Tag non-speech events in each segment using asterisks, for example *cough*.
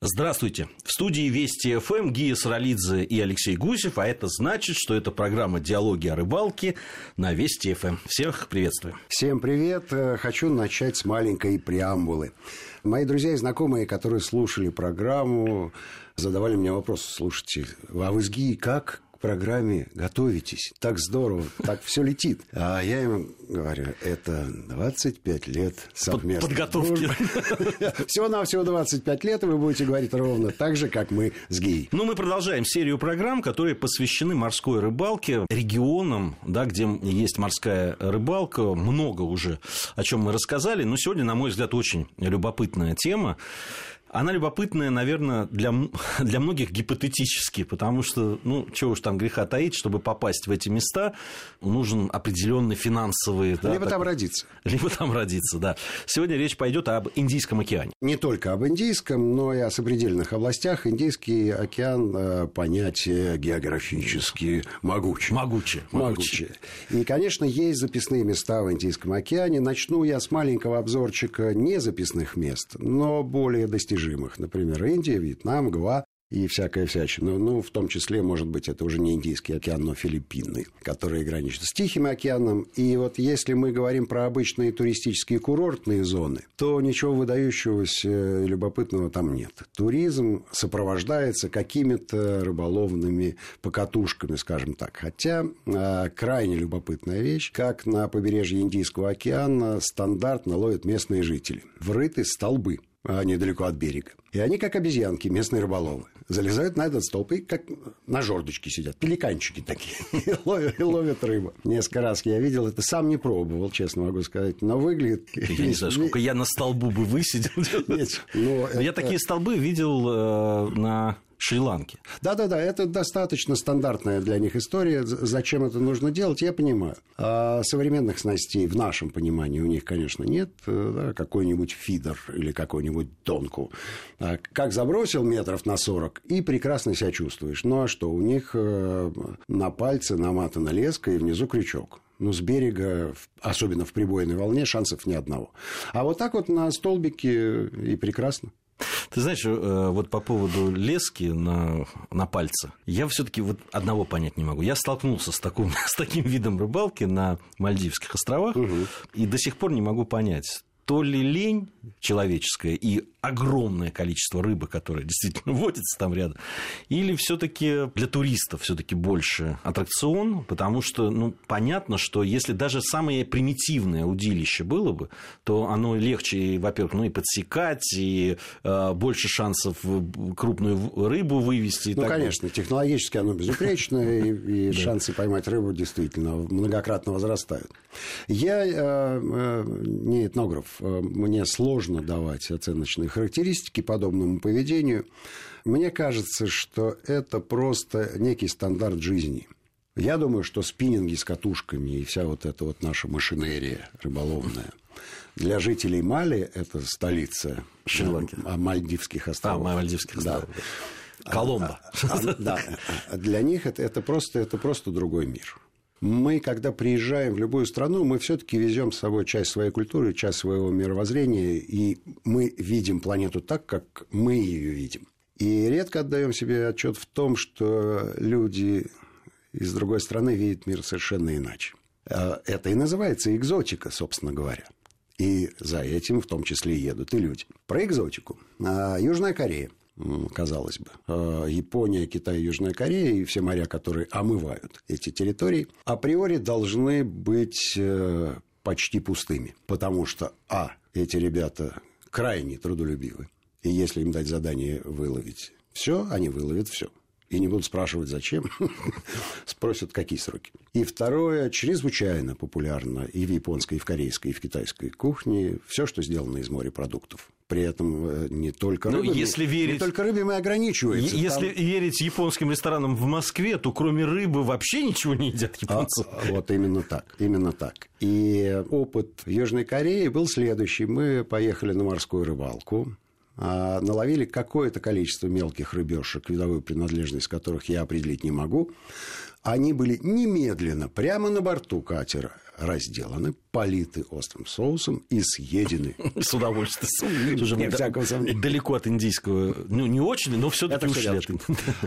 Здравствуйте. В студии Вести ФМ Гия Саралидзе и Алексей Гусев, а это значит, что это программа «Диалоги о рыбалке» на Вести ФМ. Всех приветствую. Всем привет. Э, хочу начать с маленькой преамбулы. Мои друзья и знакомые, которые слушали программу, задавали мне вопрос, слушайте, а вы с Гией как программе готовитесь. Так здорово, так все летит. А я им говорю, это 25 лет совместной Подготовки. Всего-навсего 25 лет, и вы будете говорить ровно так же, как мы с Гей. Ну, мы продолжаем серию программ, которые посвящены морской рыбалке, регионам, да, где есть морская рыбалка. Много уже о чем мы рассказали, но сегодня, на мой взгляд, очень любопытная тема. Она любопытная, наверное, для, *laughs* для многих гипотетически, потому что, ну, чего уж там греха таить, чтобы попасть в эти места, нужен определенный финансовый... Да, либо так, там родиться. *laughs* Либо там родиться, да. Сегодня речь пойдет об Индийском океане. Не только об Индийском, но и о сопредельных областях. Индийский океан э, – понятие географически могучее. Могучее. Могучее. И, конечно, есть записные места в Индийском океане. Начну я с маленького обзорчика не записных мест, но более достижимых достижимых. Например, Индия, Вьетнам, Гва и всякая всячина. Ну, в том числе, может быть, это уже не Индийский океан, но Филиппины, которые граничат с Тихим океаном. И вот если мы говорим про обычные туристические курортные зоны, то ничего выдающегося любопытного там нет. Туризм сопровождается какими-то рыболовными покатушками, скажем так. Хотя э, крайне любопытная вещь, как на побережье Индийского океана стандартно ловят местные жители. Врыты столбы недалеко от берега. И они, как обезьянки, местные рыболовы, залезают на этот столб и как на жердочке сидят, пеликанчики такие, *laughs* и ловят, и ловят рыбу. Несколько раз я видел это, сам не пробовал, честно могу сказать, но выглядит... Я не знаю, сколько я на столбу бы высидел. *laughs* Нет, но я такие столбы видел э, на Шри-Ланки. Да-да-да, это достаточно стандартная для них история. Зачем это нужно делать, я понимаю. А современных снастей в нашем понимании у них, конечно, нет. Э, да, какой-нибудь фидер или какой-нибудь тонку. А как забросил метров на 40 и прекрасно себя чувствуешь. Ну а что, у них э, на пальце наматана леска и внизу крючок. Ну, с берега, особенно в прибойной волне, шансов ни одного. А вот так вот на столбике и прекрасно. Ты знаешь, э, вот по поводу лески на, на пальце, я все-таки вот одного понять не могу. Я столкнулся с, таким, *laughs* с таким видом рыбалки на Мальдивских островах угу. и до сих пор не могу понять, то ли лень человеческая и огромное количество рыбы, которая действительно *laughs* водится там рядом, или все-таки для туристов все-таки больше аттракцион, потому что, ну, понятно, что если даже самое примитивное удилище было бы, то оно легче, во-первых, ну и подсекать, и э, больше шансов крупную рыбу вывести. Ну, конечно, далее. технологически оно безупречное, *laughs* и, шансы поймать рыбу действительно многократно возрастают. Я э, э, не этнограф, мне сложно давать оценочные характеристики подобному поведению, мне кажется, что это просто некий стандарт жизни. Я думаю, что спиннинги с катушками и вся вот эта вот наша машинерия рыболовная для жителей Мали это столица Шри-Ланки. А, Мальдивских островов. А, Мальдивских островов. Да. Коломбо. А, а, да, для них это, это, просто, это просто другой мир мы, когда приезжаем в любую страну, мы все-таки везем с собой часть своей культуры, часть своего мировоззрения, и мы видим планету так, как мы ее видим. И редко отдаем себе отчет в том, что люди из другой страны видят мир совершенно иначе. А это и называется экзотика, собственно говоря. И за этим в том числе едут и люди. Про экзотику. А, Южная Корея казалось бы. А, Япония, Китай, Южная Корея и все моря, которые омывают эти территории, априори должны быть э, почти пустыми. Потому что, а, эти ребята крайне трудолюбивы. И если им дать задание выловить все, они выловят все и не будут спрашивать, зачем, *laughs* спросят, какие сроки. И второе, чрезвычайно популярно и в японской, и в корейской, и в китайской кухне все, что сделано из морепродуктов. При этом э, не только рыбами, ну, если верить, не только рыбами ограничивается. Если там... верить японским ресторанам в Москве, то кроме рыбы вообще ничего не едят а, японцы. А, вот именно так, именно так. И опыт Южной Кореи был следующий. Мы поехали на морскую рыбалку наловили какое-то количество мелких рыбешек, видовую принадлежность которых я определить не могу. Они были немедленно, прямо на борту катера, разделаны, политы острым соусом и съедены. *laughs* С удовольствием. Слушай, всякого сомнения. Далеко от индийского, ну, не очень, но все-таки ушли. *laughs*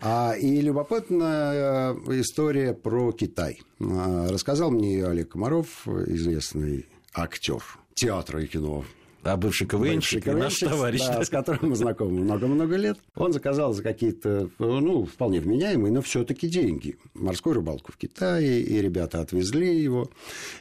А, и любопытная э, история про Китай. А, рассказал мне Олег Комаров, известный актер театра и кино а бывший КВНщик, бывший наш товарищ. Да, с которым мы знакомы много-много лет. Он заказал за какие-то, ну, вполне вменяемые, но все таки деньги. Морскую рыбалку в Китае, и ребята отвезли его,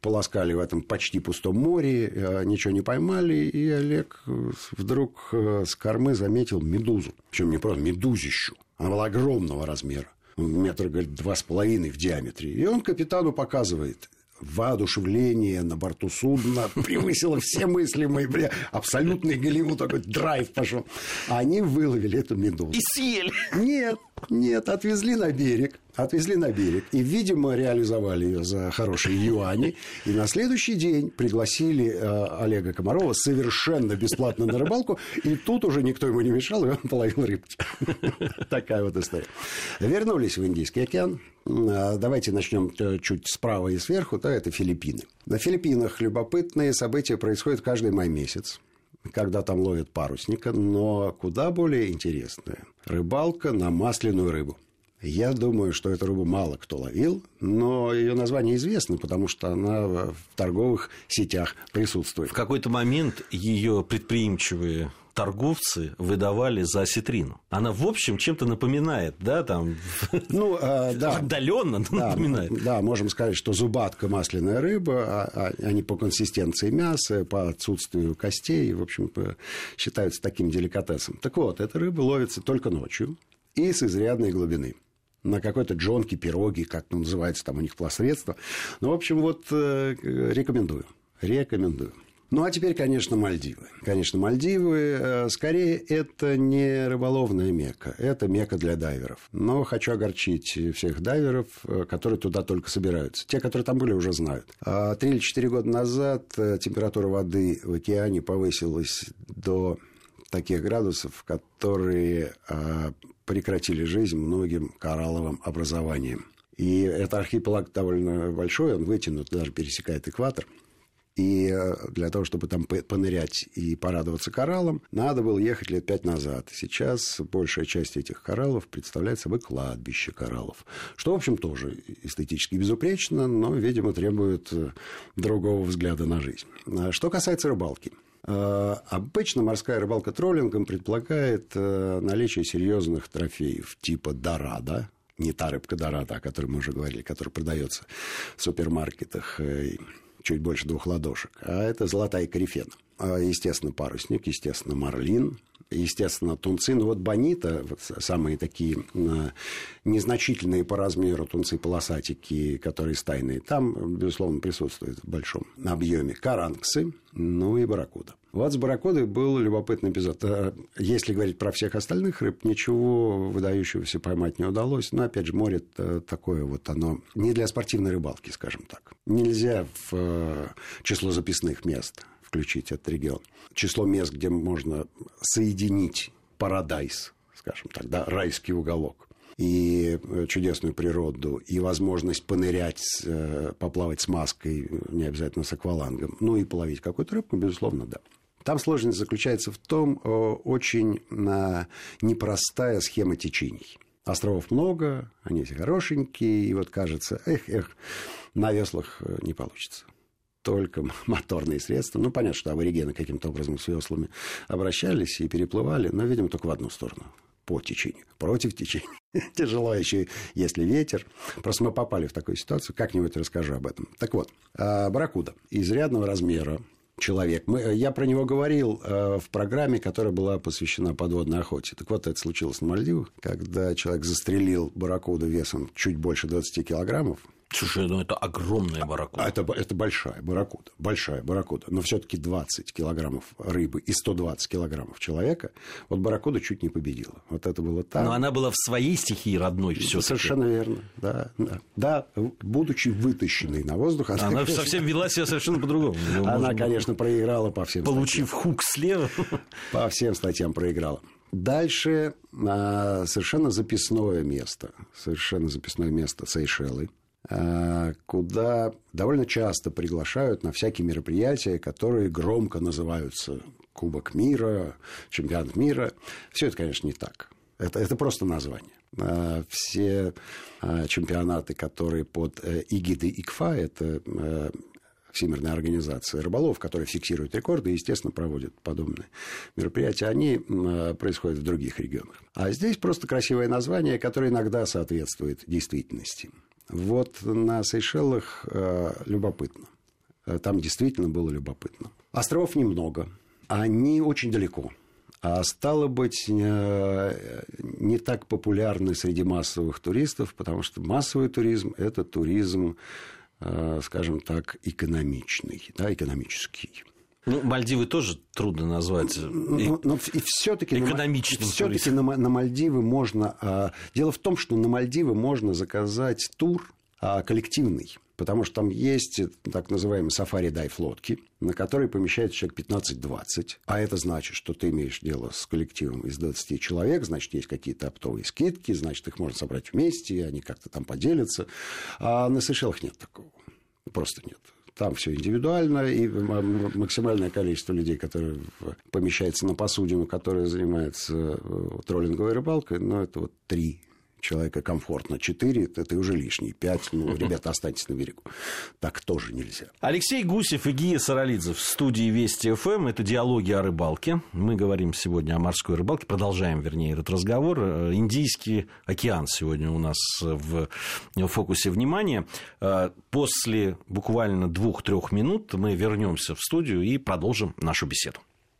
полоскали в этом почти пустом море, э, ничего не поймали, и Олег вдруг э, с кормы заметил медузу. Причем не просто медузищу. Она была огромного размера метр, говорит, два с половиной в диаметре. И он капитану показывает воодушевление на борту судна *laughs* превысило все мыслимые, бля, абсолютный Голливуд, такой драйв пошел. А они выловили эту медузу. И съели. Нет, нет, отвезли на берег. Отвезли на берег. И, видимо, реализовали ее за хорошие юани. И на следующий день пригласили э, Олега Комарова совершенно бесплатно на рыбалку. И тут уже никто ему не мешал, и он половил рыбки. *laughs* Такая вот история. Вернулись в Индийский океан. Э, давайте начнем э, чуть справа и сверху. Да, это Филиппины. На Филиппинах любопытные события происходят каждый май месяц когда там ловят парусника, но куда более интересная рыбалка на масляную рыбу. Я думаю, что эту рыбу мало кто ловил, но ее название известно, потому что она в торговых сетях присутствует. В какой-то момент ее предприимчивые торговцы выдавали за осетрину. Она, в общем, чем-то напоминает, да, там, *laughs* ну, э, да. отдаленно да, напоминает. Да, можем сказать, что зубатка масляная рыба, а, а, они по консистенции мяса, по отсутствию костей, в общем, считаются таким деликатесом. Так вот, эта рыба ловится только ночью и с изрядной глубины на какой-то джонки, пироги, как ну, называется там у них пластсредство. Ну, в общем, вот э, рекомендую. Рекомендую. Ну, а теперь, конечно, Мальдивы. Конечно, Мальдивы, э, скорее, это не рыболовная мека, это мека для дайверов. Но хочу огорчить всех дайверов, э, которые туда только собираются. Те, которые там были, уже знают. А три или четыре года назад э, температура воды в океане повысилась до таких градусов, которые прекратили жизнь многим коралловым образованиям. И этот архипелаг довольно большой, он вытянут, даже пересекает экватор – и э, для того, чтобы там понырять и порадоваться кораллам, надо было ехать лет пять назад. Сейчас большая часть этих кораллов представляет собой кладбище кораллов. Что, в общем, тоже эстетически безупречно, но, видимо, требует э, другого взгляда на жизнь. А что касается рыбалки. Э, обычно морская рыбалка троллингом предполагает наличие серьезных трофеев типа дорада, не та рыбка дорада, о которой мы уже говорили, которая продается в супермаркетах чуть больше двух ладошек, а это золотая корифена. А, естественно, парусник, естественно, марлин, естественно, тунцы. Ну, вот бонита, вот самые такие а, незначительные по размеру тунцы-полосатики, которые стайные, там, безусловно, присутствует в большом объеме. Каранксы, ну и барракуда. Вот с барракудой был любопытный эпизод. А, если говорить про всех остальных рыб, ничего выдающегося поймать не удалось. Но, опять же, море такое вот оно не для спортивной рыбалки, скажем так. Нельзя в число записных мест включить этот регион. Число мест, где можно соединить парадайз, скажем так, да, райский уголок и э, чудесную природу, и возможность понырять, э, поплавать с маской, не обязательно с аквалангом, ну и половить какую-то рыбку, безусловно, да. Там сложность заключается в том, очень непростая схема течений. Островов много, они все хорошенькие, и вот кажется, эх, эх, на веслах э, не получится только *laughs* моторные средства. Ну, понятно, что аборигены каким-то образом с веслами обращались и переплывали, но, видимо, только в одну сторону по течению. Против течения. *laughs* Тяжело еще, если ветер. Просто мы попали в такую ситуацию. Как-нибудь расскажу об этом. Так вот, а, барракуда изрядного размера, человек. Мы, я про него говорил э, в программе, которая была посвящена подводной охоте. Так вот, это случилось на Мальдивах, когда человек застрелил барракуду весом чуть больше 20 килограммов Слушай, ну это огромная барракуда. Это, это большая барракуда, большая барракуда. Но все-таки 20 килограммов рыбы и 120 килограммов человека. Вот барракуда чуть не победила. Вот это было так. Но она была в своей стихии родной все Совершенно верно, да, да. Да, будучи вытащенной на воздух... Она, она конечно, совсем вела себя совершенно по-другому. Она, конечно, проиграла по всем Получив статьям. хук слева. По всем статьям проиграла. Дальше а, совершенно записное место. Совершенно записное место Сейшелы куда довольно часто приглашают на всякие мероприятия, которые громко называются Кубок мира, Чемпионат мира. Все это, конечно, не так. Это, это просто название. А, все чемпионаты, которые под э, эгидой ИКФА, это э, Всемирная организация рыболов, которая фиксирует рекорды и, естественно, проводит подобные мероприятия, они происходят в других регионах. А здесь просто красивое название, которое иногда соответствует действительности. Вот на Сейшелах э, любопытно. Э, там действительно было любопытно. Островов немного. Они очень далеко. А стало быть, э, не так популярны среди массовых туристов, потому что массовый туризм – это туризм скажем так, экономичный, да, экономический. Ну, Мальдивы тоже трудно назвать но, но, и все-таки экономичным. Все-таки на, на Мальдивы можно. А, дело в том, что на Мальдивы можно заказать тур а, коллективный. Потому что там есть так называемые сафари-дайв лодки, на которые помещается человек 15-20. А это значит, что ты имеешь дело с коллективом из 20 человек, значит, есть какие-то оптовые скидки, значит, их можно собрать вместе, они как-то там поделятся. А на Сейшелах нет такого. Просто нет. Там все индивидуально, и максимальное количество людей, которые помещаются на посудину, которая занимается э, троллинговой рыбалкой, ну, это вот три человека комфортно. Четыре – это уже лишний. Пять – ну, *laughs* ребята, останьтесь на берегу. Так тоже нельзя. Алексей Гусев и Гия Саралидзе в студии Вести ФМ. Это «Диалоги о рыбалке». Мы говорим сегодня о морской рыбалке. Продолжаем, вернее, этот разговор. Индийский океан сегодня у нас в фокусе внимания. После буквально двух-трех минут мы вернемся в студию и продолжим нашу беседу.